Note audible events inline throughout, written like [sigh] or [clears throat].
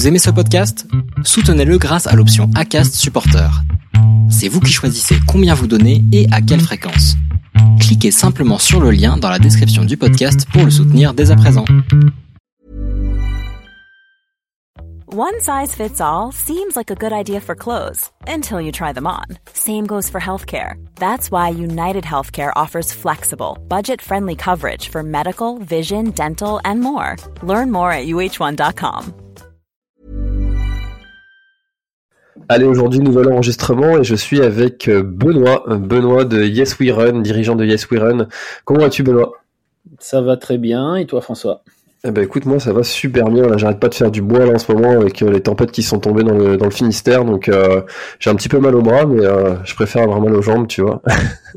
Vous aimez ce podcast? Soutenez-le grâce à l'option ACAST Supporter. C'est vous qui choisissez combien vous donnez et à quelle fréquence. Cliquez simplement sur le lien dans la description du podcast pour le soutenir dès à présent. One size fits all seems like a good idea for clothes until you try them on. Same goes for healthcare. That's why United Healthcare offers flexible, budget friendly coverage for medical, vision, dental, and more. Learn more at uh1.com. Allez, aujourd'hui, nouvel enregistrement et je suis avec euh, Benoît, euh, Benoît de Yes We Run, dirigeant de Yes We Run. Comment vas-tu, Benoît? Ça va très bien. Et toi, François? Eh ben écoute moi ça va super bien. Là j'arrête pas de faire du bois là en ce moment avec euh, les tempêtes qui sont tombées dans le, dans le Finistère. Donc j'ai un petit peu mal au bras mais je préfère avoir mal aux jambes tu vois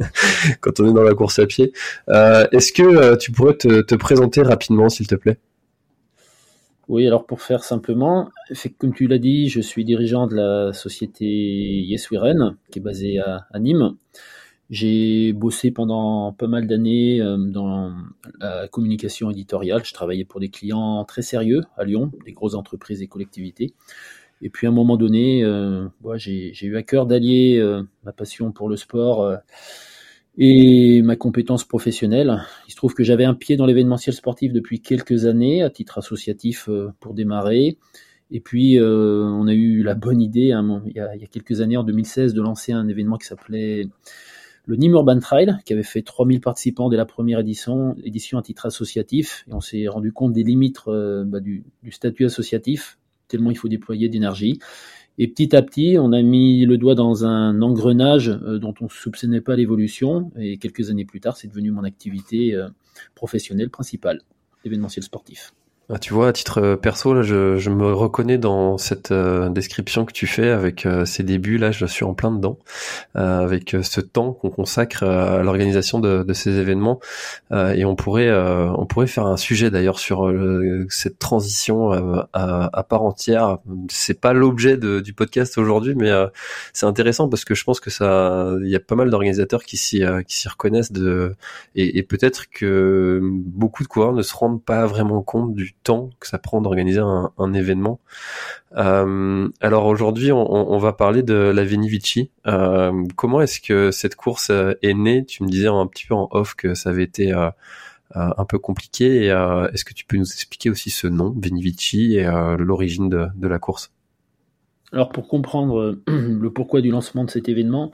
[laughs] quand on est dans la course à pied. Est-ce que tu pourrais te, te présenter rapidement s'il te plaît? Oui, alors pour faire simplement, comme tu l'as dit, je suis dirigeant de la société Yes We qui est basée à, Nîmes. J'ai bossé pendant pas mal d'années euh, dans la communication éditoriale. Je travaillais pour des clients très sérieux à Lyon, des grosses entreprises et collectivités. Et puis à un moment donné, euh, j'ai eu à cœur d'allier euh, ma passion pour le sport et ma compétence professionnelle. Il se trouve que j'avais un pied dans l'événementiel sportif depuis quelques années, à titre associatif euh, pour démarrer. Et puis, euh, on a eu la bonne idée, hein, il, y a, quelques années, en 2016, de lancer un événement qui s'appelait le Nîmes Urban Trail, qui avait fait 3000 participants dès la première édition, édition à titre associatif. Et on s'est rendu compte des limites euh, bah, du, du statut associatif, tellement il faut déployer d'énergie. Et petit à petit, on a mis le doigt dans un engrenage euh, dont on ne soupçonnait pas l'évolution. Et quelques années plus tard, c'est devenu mon activité euh, professionnelle principale, l'événementiel sportif. Ah, tu vois, à titre euh, perso, là, je, je me reconnais dans cette euh, description que tu fais avec euh, ces débuts. Là, je suis en plein dedans, avec ce temps qu'on consacre à l'organisation de, de, ces événements. et on pourrait, on pourrait faire un sujet d'ailleurs sur cette transition à, à, part entière. C'est pas l'objet du podcast aujourd'hui, mais c'est intéressant parce que je pense que ça, il y a pas mal d'organisateurs qui s'y, qui s'y reconnaissent de, et, et peut-être que beaucoup de coureurs ne se rendent pas vraiment compte du temps que ça prend d'organiser un, événement. Euh, alors aujourd'hui, on, va parler de la Veni Euh, comment est-ce que cette course euh, est née? Tu me disais un petit peu en off que ça avait été un peu compliqué. est-ce que tu peux nous expliquer aussi ce nom, Veni et l'origine de, de la course? Alors pour comprendre [clears throat] le pourquoi du lancement de cet événement,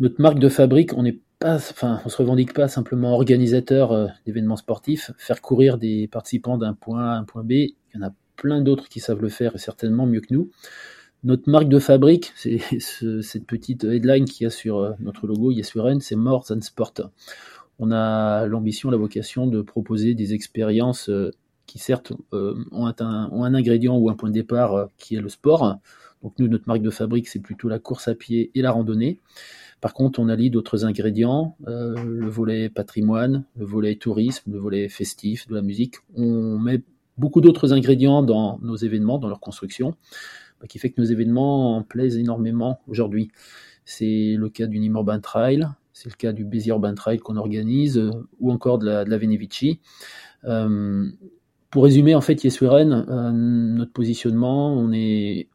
notre marque de fabrique, on est pas, enfin, on se revendique pas simplement organisateur euh, d'événements sportifs. Faire courir des participants d'un point A à un point B, il y en a plein d'autres qui savent le faire et certainement mieux que nous. Notre marque de fabrique, [laughs] c'est cette petite headline qu'il y a sur euh, notre logo Yes c'est More Than Sport. On a l'ambition, la vocation de proposer des expériences euh, qui certes ont, un, ingrédient ou un point de départ qui est le sport. Donc nous, notre marque de fabrique, c'est plutôt la course à pied et la randonnée. Par contre, on allie d'autres ingrédients, euh, le volet patrimoine, le volet tourisme, le volet festif, de la musique. On met beaucoup d'autres ingrédients dans nos événements, dans leur construction, bah, qui fait que nos événements en plaisent énormément aujourd'hui. C'est le cas du Nîmes Urban Trail, c'est le cas du Béziers Urban Trail qu'on organise, euh, ou encore de la, Venevici. Euh, pour résumer, en fait, euh, notre positionnement, on est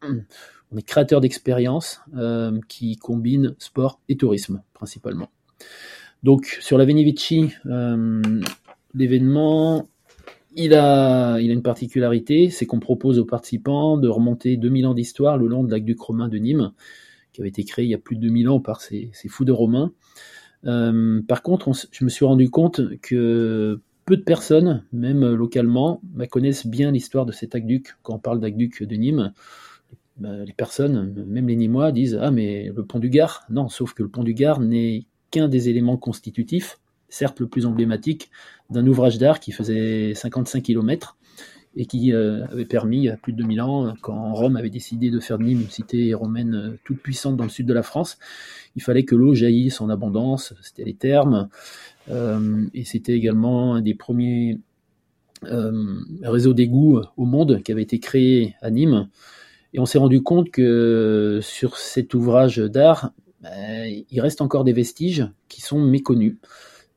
on est créateur d'expériences euh, qui combinent sport et tourisme principalement. Donc sur la Venivici, euh, l'événement, il a, il a une particularité, c'est qu'on propose aux participants de remonter 2000 ans d'histoire le long de l'aqueduc romain de Nîmes, qui avait été créé il y a plus de 2000 ans par ces, ces fous de romains. Euh, par contre, je me suis rendu compte que peu de personnes, même localement, bah, connaissent bien l'histoire de cet aqueduc. Quand on parle d'aqueduc de Nîmes, bah, les personnes, même les Nîmois, disent Ah, mais le pont du Gard. Non, sauf que le pont du Gard n'est qu'un des éléments constitutifs, certes le plus emblématique, d'un ouvrage d'art qui faisait 55 km et qui euh, avait permis, il y a plus de 2000 ans, quand Rome avait décidé de faire de Nîmes une cité romaine euh, toute puissante dans le sud de la France, il fallait que l'eau jaillisse en abondance, c'était les termes, euh, et c'était également un des premiers réseaux d'égouts au monde qui avait été créé à Nîmes. Et on s'est rendu compte que sur cet ouvrage d'art, ben, il reste encore des vestiges qui sont méconnus.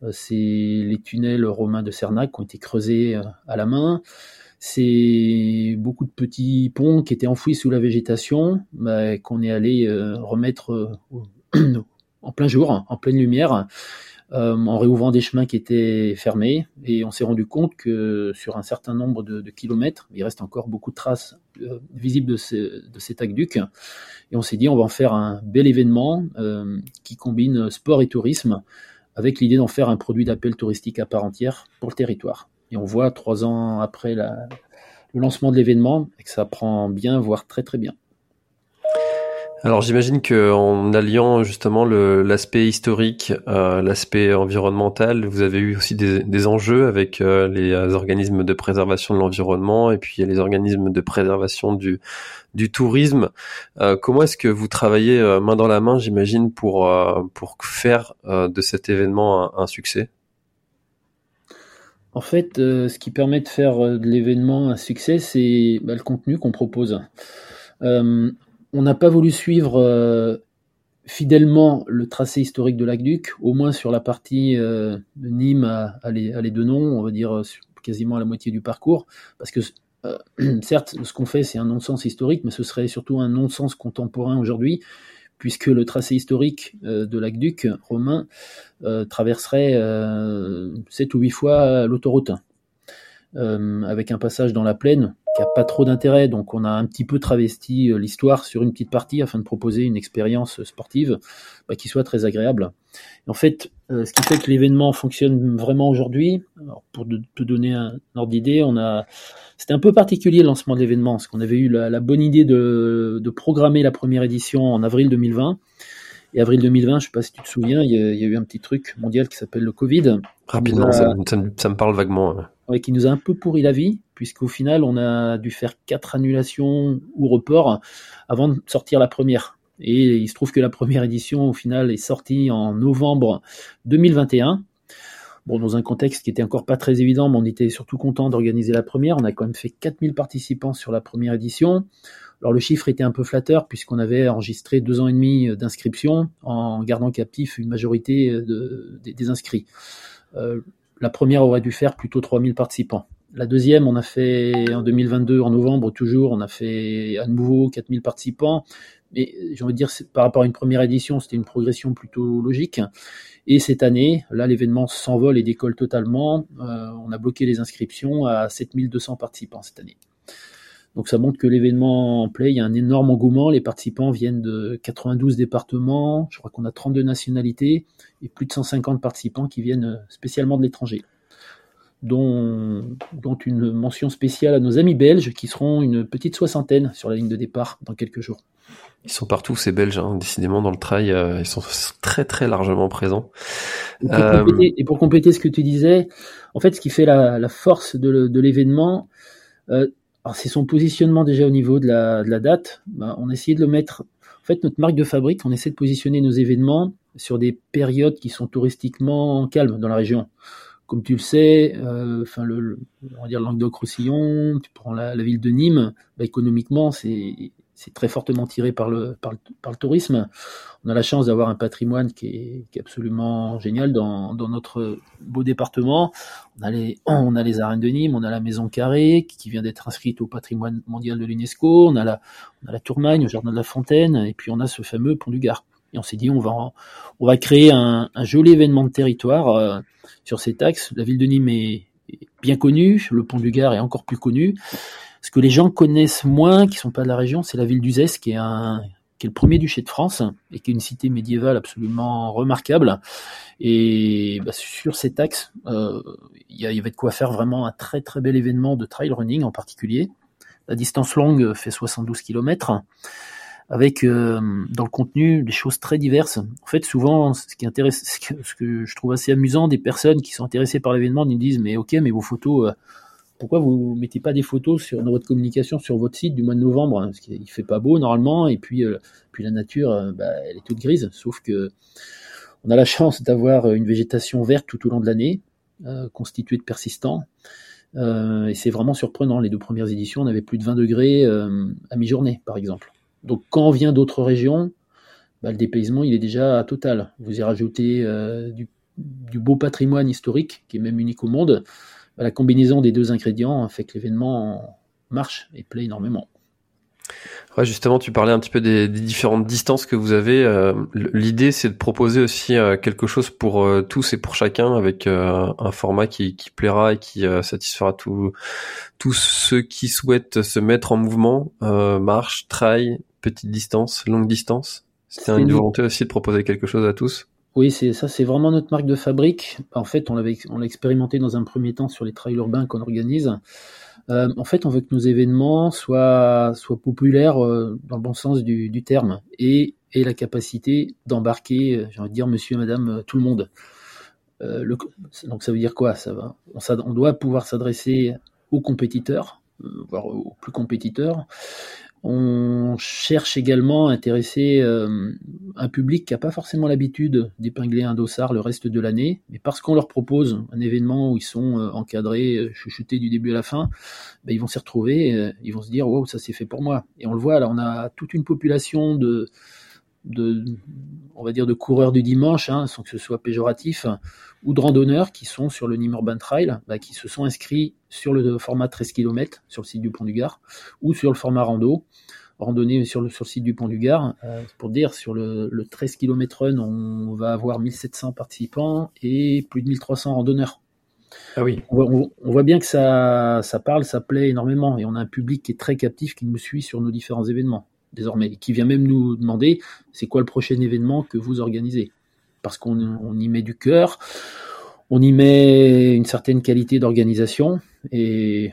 Euh, c'est les tunnels romains de Cernac qui ont été creusés euh, à la main. c'est beaucoup de petits ponts qui étaient enfouis sous la végétation, bah, qu'on est allé remettre [clears throat] en plein jour, en pleine lumière, euh, en réouvrant des chemins qui étaient fermés. Et on s'est rendu compte que sur un certain nombre de, kilomètres, il reste encore beaucoup de traces euh, visibles de, de cet aqueduc. Et on s'est dit, on va en faire un bel événement euh, qui combine sport et tourisme, avec l'idée d'en faire un produit d'appel touristique à part entière pour le territoire. Et on voit trois ans après le lancement de l'événement que ça prend bien, voire très très bien. Alors j'imagine qu'en alliant justement l'aspect historique, euh, l'aspect environnemental, vous avez eu aussi des, enjeux avec euh, les euh, organismes de préservation de l'environnement et puis les organismes de préservation du, tourisme. comment est-ce que vous travaillez main dans la main, j'imagine, pour, pour faire de cet événement un, succès? En fait, ce qui permet de faire de l'événement un succès, c'est bah, le contenu qu'on propose on n'a pas voulu suivre euh, fidèlement le tracé historique de l'aqueduc, au moins sur la partie euh, Nîmes à, à, les, deux noms, on va dire euh, quasiment à la moitié du parcours, parce que [clears throat] certes, ce qu'on fait, c'est un non-sens historique, mais ce serait surtout un non-sens contemporain aujourd'hui, puisque le tracé historique de l'aqueduc romain traverserait sept ou huit fois l'autoroute, avec un passage dans la plaine qui a pas trop d'intérêt. Donc on a un petit peu travesti euh, l'histoire sur une petite partie afin de proposer une expérience sportive bah, qui soit très agréable. en fait, euh, ce qui fait que l'événement fonctionne vraiment aujourd'hui, pour te donner un ordre d'idée, on a c'était un peu particulier le lancement de l'événement, parce qu'on avait eu la, bonne idée de, programmer la première édition en avril 2020. Et avril 2020, je sais pas si tu te souviens, il y a, il y a eu un petit truc mondial qui s'appelle le Covid. Rapidement, ça, ça, me parle vaguement. Ouais, qui nous a un peu pourri la vie, puisqu'au final, on a dû faire quatre annulations ou reports avant de sortir la première. Et il se trouve que la première édition, au final, est sortie en novembre 2021. Bon, dans un contexte qui était encore pas très évident, mais on était surtout content d'organiser la première. On a quand même fait 4000 participants sur la première édition. Alors le chiffre était un peu flatteur puisqu'on avait enregistré deux ans et demi d'inscription en gardant captif une majorité de, des, inscrits. Euh, la première aurait dû faire plutôt 3000 participants. La deuxième, on a fait en 2022, en novembre toujours, on a fait à nouveau 4000 participants. Mais j'ai envie de dire, par rapport à une première édition, c'était une progression plutôt logique. Et cette année, là, l'événement s'envole et décolle totalement. Euh, on a bloqué les inscriptions à 7200 participants cette année. Donc ça montre que l'événement en play, il y a un énorme engouement. Les participants viennent de 92 départements, je crois qu'on a 32 nationalités et plus de 150 participants qui viennent spécialement de l'étranger. Dont, dont une mention spéciale à nos amis belges qui seront une petite soixantaine sur la ligne de départ dans quelques jours. Ils sont partout, ces Belges, hein, décidément dans le trail, euh, ils sont très très largement présents. Et pour, euh, compléter, et pour, compléter, ce que tu disais, en fait, ce qui fait la, la force de, de l'événement, euh, c'est son positionnement déjà au niveau de la, de la date. Bah, on a essayé de le mettre. En fait, notre marque de fabrique, on essaie de positionner nos événements sur des périodes qui sont touristiquement calmes dans la région. Comme tu le sais, euh, enfin le, on va dire Languedoc-Roussillon, tu prends la, la, ville de Nîmes, bah, économiquement c'est très fortement tiré par le, par le, tourisme. On a la chance d'avoir un patrimoine qui est, qui est absolument génial dans, dans, notre beau département. On a, les, on a les arènes de Nîmes, on a la Maison Carrée qui vient d'être inscrite au patrimoine mondial de l'UNESCO, on a la, on a la Tourmagne, au Jardin de la Fontaine, et puis on a ce fameux pont du Gard. Et on s'est dit, on va, créer un, joli événement de territoire euh, sur cet axe. La ville de Nîmes est, bien connue, le pont du Gard est encore plus connu. Ce que les gens connaissent moins, qui sont pas de la région, c'est la ville d'Uzès, qui est le premier duché de France et qui est une cité médiévale absolument remarquable. Et bah, sur cet axe, euh, il y, avait de quoi faire vraiment un très très bel événement de trail running en particulier. La distance longue fait 72 km avec euh, dans le contenu des choses très diverses. En fait, souvent, ce qui intéresse, ce que, je trouve assez amusant, des personnes qui sont intéressées par l'événement nous disent mais ok, mais vos photos, euh, pourquoi vous mettez pas des photos sur dans votre communication sur votre site du mois de novembre hein, Parce qu'il fait pas beau normalement, et puis euh, puis la nature, euh, bah, elle est toute grise. Sauf que on a la chance d'avoir une végétation verte tout au long de l'année, euh, constituée de persistants. et c'est vraiment surprenant. Les deux premières éditions, on avait plus de 20 degrés à mi-journée, par exemple. Donc quand on vient d'autres régions, bah, le dépaysement il est déjà total. Vous y rajoutez du, du beau patrimoine historique qui est même unique au monde bah, la combinaison des deux ingrédients fait que l'événement marche et plaît énormément. Ouais, justement, tu parlais un petit peu des, différentes distances que vous avez. Euh, l'idée, c'est de proposer aussi euh, quelque chose pour euh, tous et pour chacun, avec un format qui, plaira et qui satisfera tous tous ceux qui souhaitent se mettre en mouvement, marche, trail, petite distance, longue distance. C'était une volonté aussi de proposer quelque chose à tous. Oui, c'est ça, c'est vraiment notre marque de fabrique. En fait, on l'avait, on l'a expérimenté dans un premier temps sur les trails urbains qu'on organise. Euh, en fait, on veut que nos événements soient, soient populaires euh, dans le bon sens du, du terme et aient la capacité d'embarquer, euh, j'ai envie de dire, monsieur et madame, tout le monde. Le, donc ça veut dire quoi ça va, on, on doit pouvoir s'adresser aux compétiteurs, voire aux plus compétiteurs, on cherche également à intéresser euh, un public qui n'a pas forcément l'habitude d'épingler un dossard le reste de l'année, mais parce qu'on leur propose un événement où ils sont euh, encadrés, euh, chuchotés du début à la fin, ben, ils vont s'y retrouver, ils vont se dire wow ça c'est fait pour moi. Et on le voit là, on a toute une population de on va dire, de coureurs du dimanche, hein, sans que ce soit péjoratif, ou de randonneurs qui sont sur le Nîmes Urban Trail, bah, qui se sont inscrits sur le format 13 km sur le site du Pont du Gard, ou sur le format rando, randonnée sur le, sur le site du Pont du Gard. Euh, pour dire, sur le, 13 km run, on va avoir 1700 participants et plus de 1300 randonneurs. Ah oui. On voit, bien que ça, ça parle, ça plaît énormément, et on a un public qui est très captif, qui nous suit sur nos différents événements désormais, qui vient même nous demander c'est quoi le prochain événement que vous organisez? Parce qu'on y met du cœur, on y met une certaine qualité d'organisation et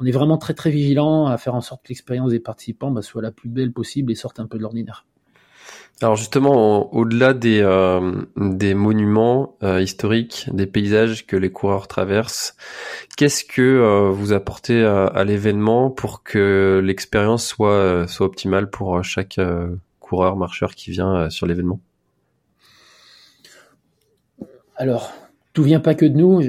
on est vraiment très très vigilant à faire en sorte que l'expérience des participants bah, soit la plus belle possible et sorte un peu de l'ordinaire. Alors justement, au-delà des, euh, des monuments euh, historiques, des paysages que les coureurs traversent, qu'est-ce que euh, vous apportez à, l'événement pour que l'expérience soit, soit optimale pour chaque coureur, marcheur qui vient sur l'événement? Alors, tout vient pas que de nous.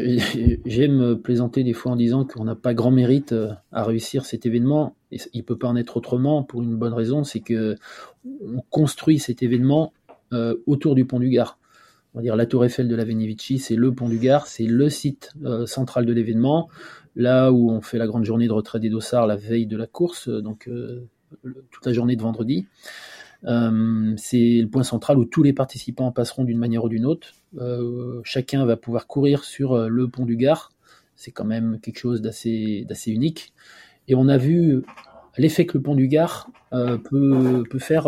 J'aime plaisanter des fois en disant qu'on n'a pas grand mérite euh, à réussir cet événement. Et il peut pas en être autrement pour une bonne raison, c'est que on construit cet événement euh, autour du pont du Gard. On va dire la Tour Eiffel de la Venivici, c'est le pont du Gard, c'est le site euh, central de l'événement, là où on fait la grande journée de retrait des dossards la veille de la course, donc toute la journée de vendredi. Euh, c'est le point central où tous les participants passeront d'une manière ou d'une autre. Euh, chacun va pouvoir courir sur euh, le pont du Gard. C'est quand même quelque chose d'assez unique. Et on a vu l'effet que le pont du Gard peut, faire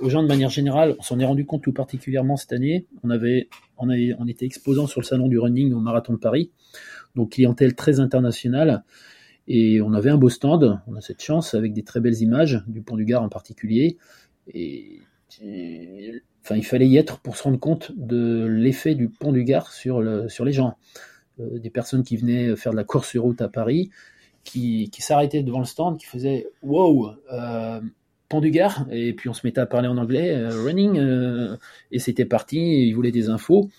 aux gens de manière générale. On s'en est rendu compte tout particulièrement cette année. On, avait, on, avait, on était exposant sur le salon du running au Marathon de Paris, donc clientèle très internationale. Et on avait un beau stand, on a cette chance, avec des très belles images, du pont du Gard en particulier. Et enfin, il fallait y être pour se rendre compte de l'effet du pont du Gard sur, le, sur les gens. Euh, des personnes qui venaient faire de la course sur route à Paris, qui, s'arrêtaient devant le stand, qui faisaient Wow, euh, pont du Gard, et puis on se mettait à parler en anglais, euh, running, et c'était parti, ils voulaient des infos.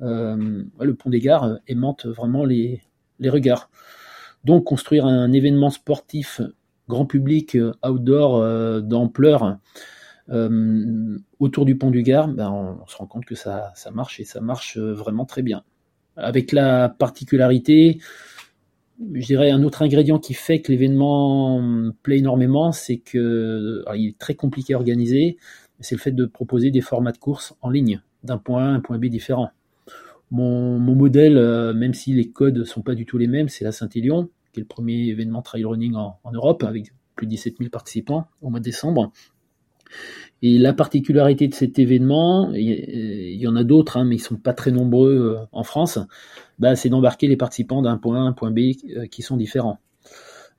le pont des gares aimante vraiment les, regards. Donc construire un événement sportif grand public outdoor d'ampleur autour du pont du Gard, ben, on, se rend compte que ça, marche et ça marche euh, vraiment très bien. Avec la particularité, je dirais un autre ingrédient qui fait que l'événement plaît énormément, c'est que il est très compliqué à organiser, c'est le fait de proposer des formats de course en ligne, d'un point A à un point B différent. Mon, modèle, euh, même si les codes sont pas du tout les mêmes, c'est la Saint-Élion, qui est le premier événement trail running en, en Europe, avec plus de 17 000 participants au mois de décembre. Et la particularité de cet événement, il y en a d'autres, hein, mais ils sont pas très nombreux euh, en France, bah, c'est d'embarquer les participants d'un point A à un point B euh, qui sont différents.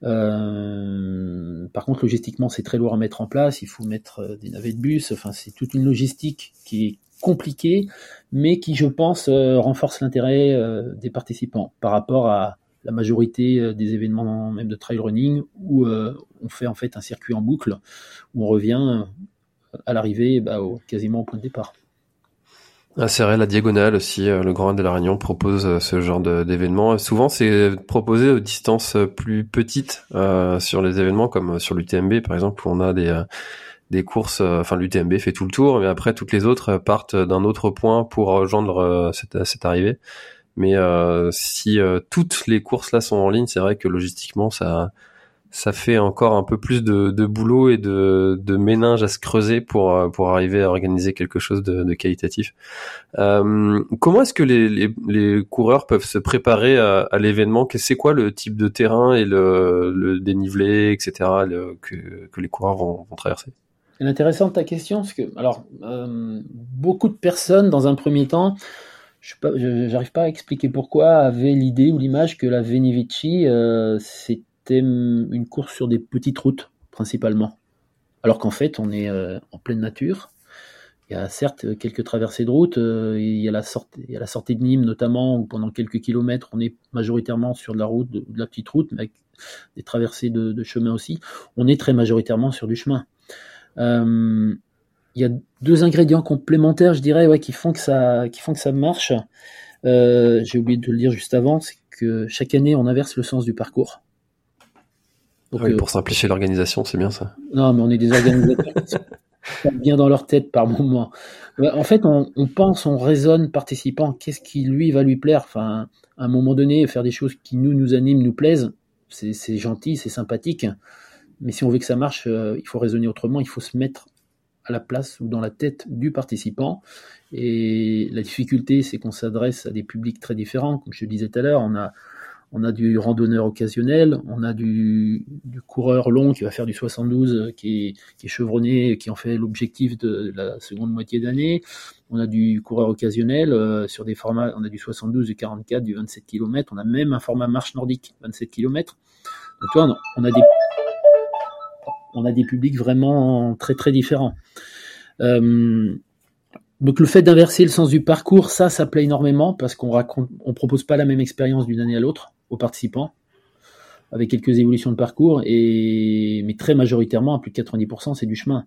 Euh, par contre, logistiquement, c'est très lourd à mettre en place. Il faut mettre des navets de bus. Enfin, c'est toute une logistique qui est compliquée, mais qui, je pense, renforce l'intérêt des participants par rapport à la majorité des événements même de trail running où on fait en fait un circuit en boucle où on revient à l'arrivée bah, quasiment au point de départ. Ah, vrai, la diagonale aussi, euh, le Grand de la Réunion propose euh, ce genre d'événements. Souvent, c'est proposé aux distances plus petites euh, sur les événements, comme sur l'UTMB par exemple, où on a des courses. Enfin, l'UTMB fait tout le tour, mais après toutes les autres partent d'un autre point pour rejoindre cette arrivée. Mais euh, si euh, toutes les courses là sont en ligne, c'est vrai que logistiquement ça ça fait encore un peu plus de, de boulot et de, de méninge à se creuser pour euh, pour arriver à organiser quelque chose de, de qualitatif. Euh, comment est-ce que les, les, les, coureurs peuvent se préparer à, à l'événement? C'est quoi le type de terrain et le, le dénivelé, etc. Que, que les coureurs vont, vont traverser? C'est intéressante ta question parce que alors euh, beaucoup de personnes dans un premier temps je n'arrive pas, à expliquer pourquoi avaient l'idée ou l'image que la Venivici euh, c'est une course sur des petites routes principalement. Alors qu'en fait, on est euh, en pleine nature. Il y a certes quelques traversées de route, euh, il, y a la sortie, de Nîmes notamment, où pendant quelques kilomètres, on est majoritairement sur de la route, de, la petite route, mais avec des traversées de, chemin aussi. On est très majoritairement sur du chemin. Il y a deux ingrédients complémentaires, je dirais, ouais, qui font que ça, qui font que ça marche. J'ai oublié de le dire juste avant, c'est que chaque année, on inverse le sens du parcours. Euh, pour simplifier l'organisation, c'est bien ça. Non, mais on est des organisateurs [laughs] qui sont bien dans leur tête par moment. En fait, on, pense, on raisonne participant, qu'est-ce qui lui va lui plaire? Enfin, à un moment donné, faire des choses qui nous nous animent, nous plaisent, c'est gentil, c'est sympathique. Mais si on veut que ça marche, euh, il faut raisonner autrement. Il faut se mettre à la place ou dans la tête du participant. Et la difficulté, c'est qu'on s'adresse à des publics très différents. Comme je le disais tout à l'heure, on a on a du randonneur occasionnel, on a du, coureur long qui va faire du 72, euh, qui est, chevronné, qui en fait l'objectif de la seconde moitié d'année. On a du coureur occasionnel euh, sur des formats, on a du 72, du 44, du 27 km. On a même un format marche nordique, 27 km. Donc tu vois, on a des, on a des publics vraiment très très différents. Euh, donc le fait d'inverser le sens du parcours, ça, ça plaît énormément parce qu'on raconte, on propose pas la même expérience d'une année à l'autre aux participants, avec quelques évolutions de parcours, mais très majoritairement, à plus de 90%, c'est du chemin.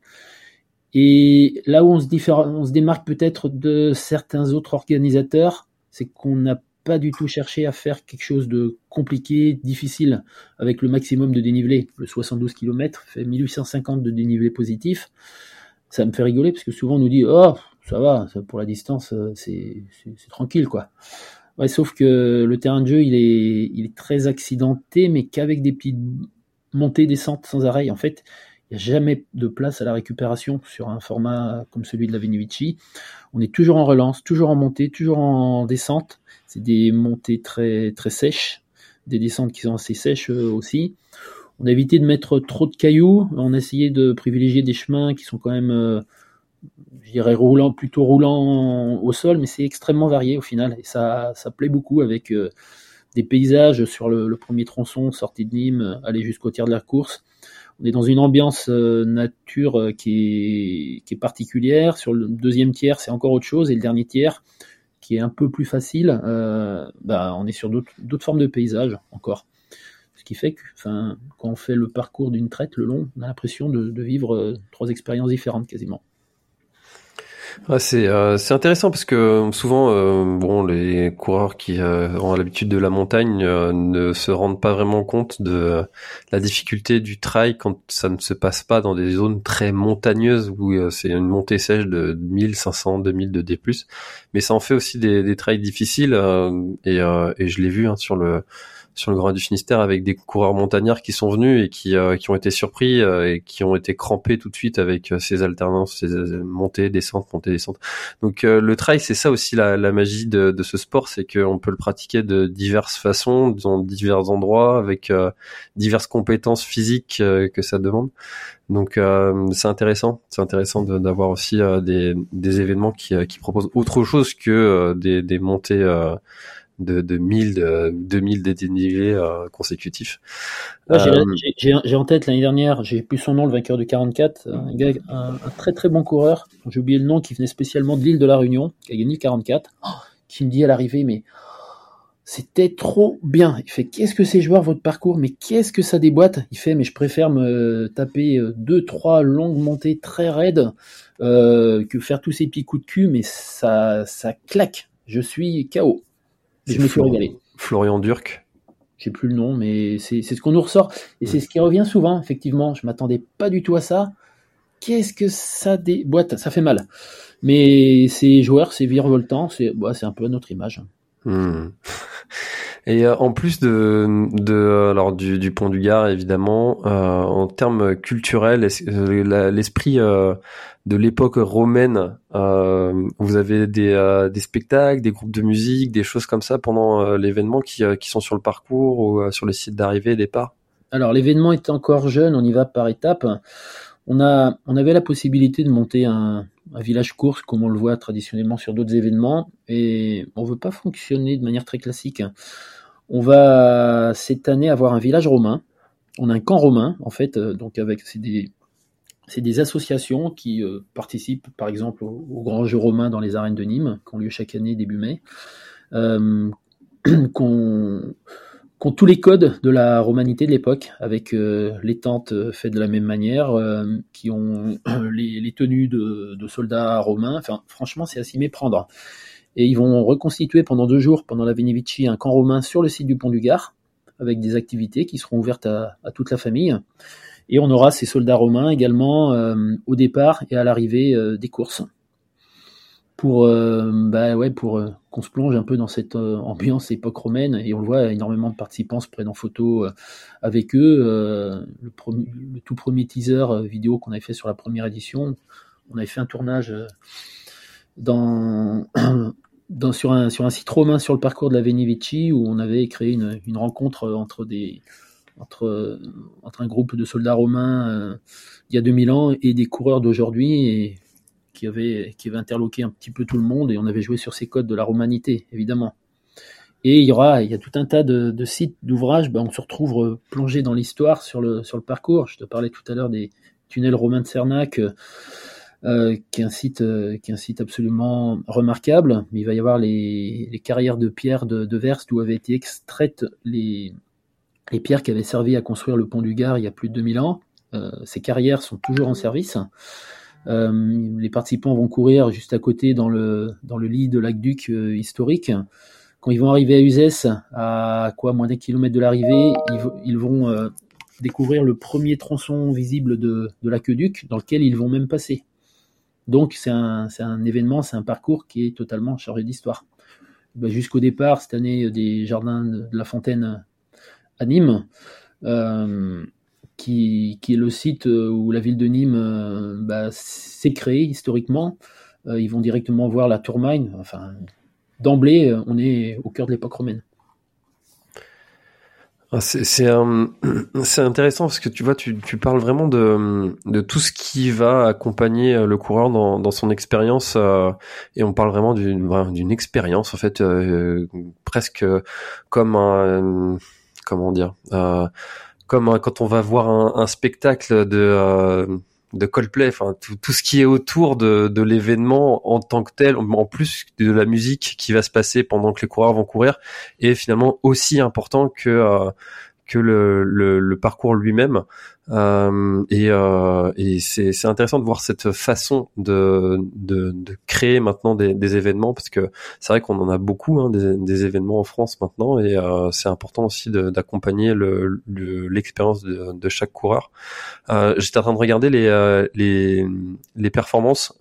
Et là où on se, on se démarque peut-être de certains autres organisateurs, c'est qu'on n'a pas du tout cherché à faire quelque chose de compliqué, difficile, avec le maximum de dénivelé. Le 72 km fait 1850 de dénivelé positif. Ça me fait rigoler parce que souvent on nous dit Oh, ça va, pour la distance, euh, c'est tranquille, quoi. Ouais, sauf que le terrain de jeu, il est, il est très accidenté, mais qu'avec des petites montées, descentes sans arrêt. En fait, il n'y a jamais de place à la récupération sur un format comme celui de la Venuvici. On est toujours en relance, toujours en montée, toujours en descente. C'est des montées très, très sèches, des descentes qui sont assez sèches euh, aussi. On a évité de mettre trop de cailloux. On a essayé de privilégier des chemins qui sont quand même euh, je dirais plutôt roulant au sol, mais c'est extrêmement varié au final. Et ça, ça plaît beaucoup avec euh, des paysages sur le, premier tronçon, sortie de Nîmes, aller jusqu'au tiers de la course. On est dans une ambiance euh, nature euh, qui, est, particulière. Sur le deuxième tiers, c'est encore autre chose. Et le dernier tiers, qui est un peu plus facile, bah, on est sur d'autres formes de paysages encore. Ce qui fait que quand on fait le parcours d'une traite, le long, on a l'impression de, de vivre trois expériences différentes quasiment. C'est euh, c'est intéressant parce que euh, souvent euh, bon les coureurs qui euh, ont l'habitude de la montagne ne se rendent pas vraiment compte de la difficulté du trail quand ça ne se passe pas dans des zones très montagneuses où c'est une montée sèche de 1500 2000 de D+. Mais ça en fait aussi des, des trails difficiles et, et je l'ai vu hein, sur le sur le Grand du Finistère avec des coureurs montagnards qui sont venus et qui, euh, qui ont été surpris euh, et qui ont été crampés tout de suite avec euh, ces alternances, ces montées, descentes, montées, descentes. Donc le trail, c'est ça aussi la, la magie de, de, ce sport, c'est qu'on peut le pratiquer de diverses façons, dans divers endroits, avec diverses compétences physiques que ça demande. Donc c'est intéressant, c'est intéressant d'avoir aussi des, des événements qui, qui proposent autre chose que des, des montées de, de 1000, de, 2000 dénivelés euh, consécutifs. Euh, j'ai en tête l'année dernière, j'ai plus son nom, le vainqueur du 44, un, gars, un, très très bon coureur, j'ai oublié le nom, qui venait spécialement de l'île de la Réunion, qui a gagné le 44, qui me dit à l'arrivée, mais c'était trop bien. Il fait qu'est-ce que c'est joueur votre parcours, mais qu'est-ce que ça déboîte? Il fait mais je préfère me taper euh, deux trois longues montées très raides que faire tous ces petits coups de cul, mais ça ça claque. Je suis KO je me suis régalé. Florian Durk. J'ai plus le nom, mais c'est ce qu'on nous ressort. Et c'est ce qui revient souvent, effectivement. Je m'attendais pas du tout à ça. Qu'est-ce que ça déboîte Ça fait mal. Mais c'est joueur, c'est virevoltant, c'est bah, un peu notre image. Hmm. Et euh, en plus de, de alors du, du pont du Gard évidemment, euh, en termes culturels, euh, l'esprit de l'époque romaine, vous avez des, des spectacles, des groupes de musique, des choses comme ça pendant l'événement qui, qui sont sur le parcours ou sur les sites d'arrivée et départ? Alors l'événement est encore jeune, on y va par étapes. On avait la possibilité de monter un, village course comme on le voit traditionnellement sur d'autres événements et on veut pas fonctionner de manière très classique. On va cette année avoir un village romain. On a un camp romain en fait, euh, donc avec c'est des associations qui euh, participent par exemple au, grand jeu romain dans les arènes de Nîmes, qui ont lieu chaque année début mai, euh, [clears throat] ont tous les codes de la romanité de l'époque, avec euh, les tentes euh, faites de la même manière, euh, qui ont [clears throat] les, tenues de, soldats romains. Enfin, franchement, c'est à s'y méprendre. Et ils vont reconstituer pendant deux jours, pendant la Venivici, un camp romain sur le site du pont du Gard, avec des activités qui seront ouvertes à, toute la famille. Et on aura ces soldats romains également au départ et à l'arrivée des courses pour, euh, bah ouais, pour euh, qu'on se plonge un peu dans cette euh, ambiance époque romaine. Et on le voit, énormément de participants se prennent en photo avec eux. Le, tout premier teaser vidéo qu'on avait fait sur la première édition, on avait fait un tournage [clears throat] dans, sur, un, sur un site romain sur le parcours de la Venivici où on avait créé une, rencontre entre des, entre, entre un groupe de soldats romains il y a 2000 ans et des coureurs d'aujourd'hui. Qui avait, qui avait interloqué un petit peu tout le monde et on avait joué sur ces codes de la romanité, évidemment. Et il y aura, il y a tout un tas de, sites, d'ouvrages, ben on se retrouve euh, plongé dans l'histoire sur le, sur le parcours. Je te parlais tout à l'heure des tunnels romains de Cernac, euh, qui, est un site, euh, qui est un site absolument remarquable. Il va y avoir les, carrières de pierre de, de Verst où avaient été extraites les, les pierres qui avaient servi à construire le pont du Gard il y a plus de 2000 ans. ces carrières sont toujours en service. Euh, les participants vont courir juste à côté dans le, dans le lit de l'aqueduc euh, historique. Quand ils vont arriver à Uzès, à quoi moins d'un kilomètre de l'arrivée, ils, vont euh, découvrir le premier tronçon visible de, de l'aqueduc dans lequel ils vont même passer. Donc c'est un, un, événement, c'est un parcours qui est totalement chargé d'histoire. Bah, jusqu'au départ, cette année, des jardins de la Fontaine à Nîmes. Qui, est le site euh, où la ville de Nîmes euh, bah, s'est créée historiquement. Euh, ils vont directement voir la Tourmagne. Enfin, d'emblée, on est au cœur de l'époque romaine. Ah, c'est [clears throat] intéressant parce que tu vois, tu, parles vraiment de, tout ce qui va accompagner le coureur dans, son expérience et on parle vraiment d'une expérience en fait presque comme un comment dire comme euh, quand on va voir un, spectacle de euh, de Coldplay, enfin tout, ce qui est autour de, de l'événement en tant que tel, en plus de la musique qui va se passer pendant que les coureurs vont courir, est finalement aussi important que euh, que le, le, le parcours lui-même. Euh, et, euh, et c'est, c'est intéressant de voir cette façon de, de, de créer maintenant des, des, événements parce que c'est vrai qu'on en a beaucoup hein, des, des, événements en France maintenant et euh, c'est important aussi d'accompagner le, l'expérience de, de, chaque coureur. Euh, j'étais en train de regarder les, euh, les, les performances,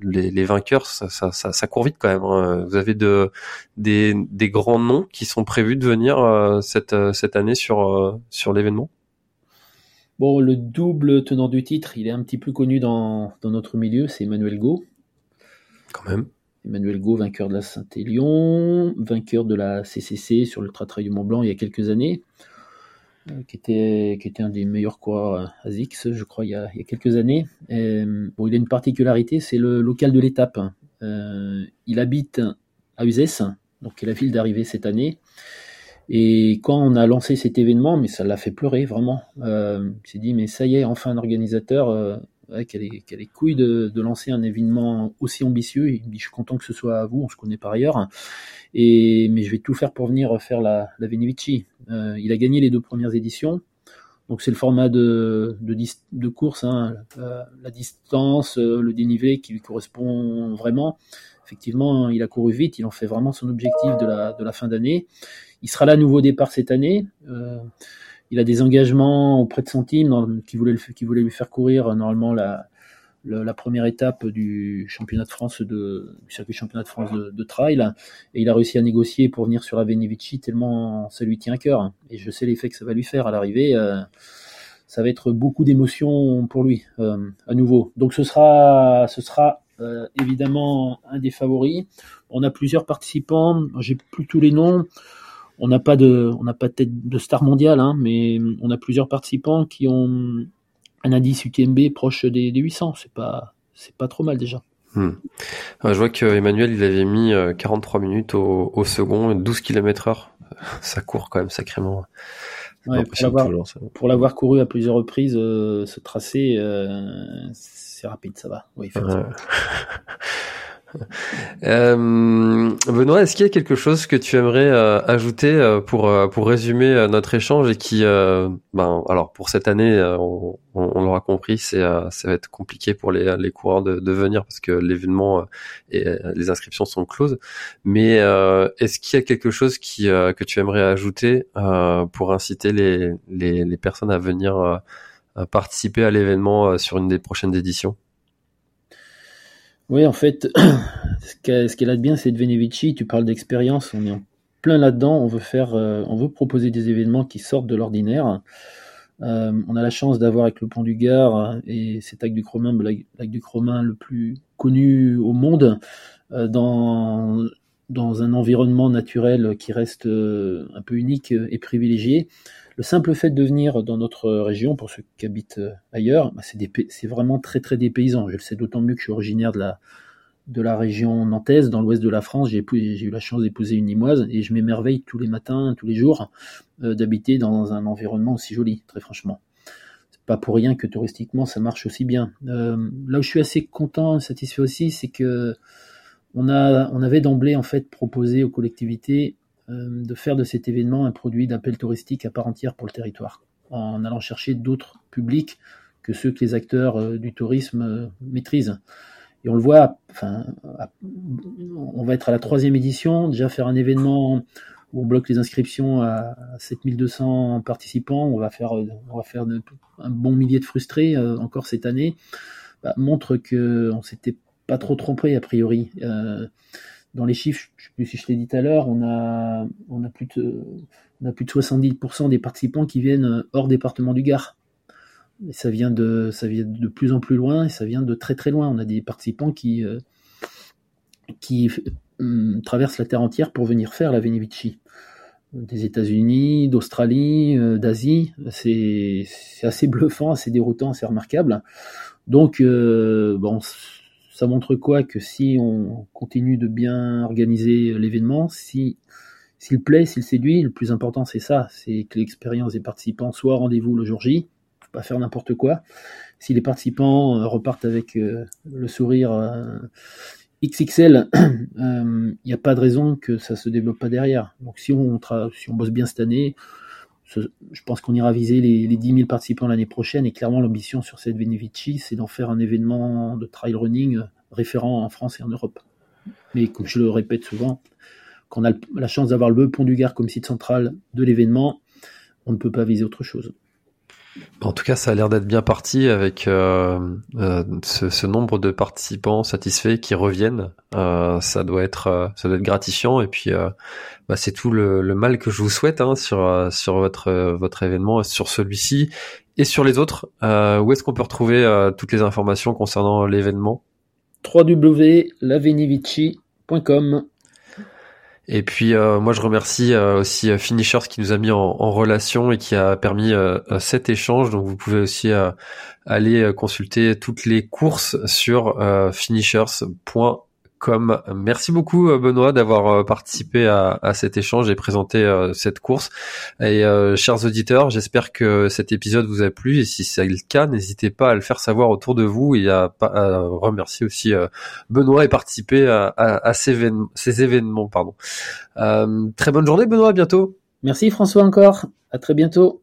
les, les vainqueurs, ça, ça, ça, ça, court vite quand même. Hein. Vous avez de, des, des grands noms qui sont prévus de venir cette, cette année sur, sur l'événement? Bon, le double tenant du titre, il est un petit peu connu dans, notre milieu, c'est Emmanuel Go. Quand même. Emmanuel Go, vainqueur de la Saint-Élion, vainqueur de la CCC sur le Trail du Mont Blanc il y a quelques années, euh, qui, était, qui était un des meilleurs coureurs à Zix, je crois, il y a, quelques années. bon, il a une particularité, c'est le local de l'étape. Euh, il habite à Uzès, donc qui est la ville d'arrivée cette année. Et quand on a lancé cet événement, mais ça l'a fait pleurer vraiment. Euh, s'est dit mais ça y est, enfin un organisateur euh, qui, a les, couilles de, lancer un événement aussi ambitieux. Il me dit je suis content que ce soit à vous, on se connaît par ailleurs. Et mais je vais tout faire pour venir faire la, la Venivici. Euh, il a gagné les deux premières éditions. Donc c'est le format de, course, hein, la, distance, euh, le dénivelé qui lui correspond vraiment. Effectivement, il a couru vite, il en fait vraiment son objectif de la, de la fin d'année. Il sera là nouveau départ cette année. Euh, il a des engagements auprès de son team qui, voulaient lui faire courir euh, normalement la, la première étape du championnat de France du circuit championnat de France de, trail et il a réussi à négocier pour venir sur Avenivici tellement ça lui tient à cœur et je sais l'effet que ça va lui faire à l'arrivée ça va être beaucoup d'émotions pour lui à nouveau donc ce sera ce sera évidemment un des favoris on a plusieurs participants j'ai plus tous les noms on n'a pas de, on n'a pas de tête de star mondiale, hein, mais on a plusieurs participants qui ont un indice UTMB proche des, 800. C'est pas, c'est pas trop mal déjà. Hmm. je vois que Emmanuel, il avait mis 43 euh, minutes au, second, 12 km heure. Ça court quand même sacrément. pour l'avoir couru à plusieurs reprises, euh, ce tracé, euh, c'est rapide, ça va. [laughs] Euh, Benoît, est-ce qu'il y a quelque chose que tu aimerais euh, ajouter euh, pour pour résumer notre échange et qui, ben, alors pour cette année, on, l'aura compris, c'est ça va être compliqué pour les les coureurs de, de venir parce que l'événement et les inscriptions sont closes. Mais est-ce qu'il y a quelque chose qui que tu aimerais ajouter pour inciter les les, les personnes à venir participer à l'événement sur une des prochaines éditions? Oui, en fait, [clears throat] ce qu'elle a de bien, c'est de Venevici. Tu parles d'expérience, on est en plein là-dedans. On veut euh, on veut proposer des événements qui sortent de l'ordinaire. Euh, on a la chance d'avoir avec le pont du Gard et cet lac du Cromin, le lac du Cromin le plus connu au monde, euh, dans dans un environnement naturel qui reste un peu unique et privilégié. Le simple fait de venir dans notre région, pour ceux qui habitent euh, ailleurs, bah, c'est vraiment très très dépaysant. Je le sais d'autant mieux que je suis originaire de la, de la région nantaise, dans l'ouest de la France. J'ai eu la chance d'épouser une limoise et je m'émerveille tous les matins, tous les jours, euh, d'habiter dans un environnement aussi joli, très franchement. C'est pas pour rien que touristiquement ça marche aussi bien. Euh, là où je suis assez content, satisfait aussi, c'est que on, avait d'emblée en fait proposé aux collectivités euh, de faire de cet événement un produit d'appel touristique à part entière pour le territoire, en allant chercher d'autres publics que ceux que les acteurs euh, du tourisme euh, maîtrisent. Et on le voit, enfin, on va être à la troisième édition, déjà faire un événement où on bloque les inscriptions à 7200 participants, on va faire, un bon millier de frustrés encore cette année, bah, montre que on s'était pas trop trompé a priori dans les chiffres, je sais plus si je l'ai dit tout à l'heure, on a, on a plus de, on a plus de 70% des participants qui viennent hors département du Gard. Ça vient de, ça de plus en plus loin et ça vient de très très loin. On a des participants qui, euh, euh, traversent la terre entière pour venir faire la Venevici. Des États-Unis, d'Australie, euh, d'Asie. C'est, assez bluffant, assez déroutant, assez remarquable. Donc, bon, ça montre quoi Que si on continue de bien organiser l'événement, si s'il plaît, s'il séduit, le plus important c'est ça, c'est que l'expérience des participants soit au rendez-vous le jour J, faut pas faire n'importe quoi. Si les participants euh, repartent avec euh, le sourire XXL, il n'y a pas de raison que ça se développe pas derrière. Donc si on, si on bosse bien cette année, je pense qu'on ira viser les, les 10 000 participants l'année prochaine et clairement l'ambition sur cette Venevici, c'est d'en faire un événement de trail running référent en France et en Europe. Mais comme je le répète souvent, quand on a la chance d'avoir le pont du Gard comme site central de l'événement, on ne peut pas viser autre chose. En tout cas, ça a l'air d'être bien parti avec euh, euh, ce, nombre de participants satisfaits qui reviennent. Euh, ça doit être, ça doit être gratifiant. Et puis, bah, c'est tout le, mal que je vous souhaite hein, sur sur votre votre événement, sur celui-ci et sur les autres. où est-ce qu'on peut retrouver toutes les informations concernant l'événement? www.lavenivici.com et puis euh, moi je remercie euh, aussi euh, Finishers qui nous a mis en, relation et qui a permis cet échange. Donc vous pouvez aussi aller consulter toutes les courses sur finishers.com comme merci beaucoup euh, Benoît d'avoir euh, participé à, cet échange et présenté euh, cette course. Et chers auditeurs, j'espère que cet épisode vous a plu et si c'est le cas, n'hésitez pas à le faire savoir autour de vous et à, remercier aussi Benoît et participer à, ces, événements, ces événements. Pardon. très bonne journée Benoît, à bientôt. Merci François encore, à très bientôt.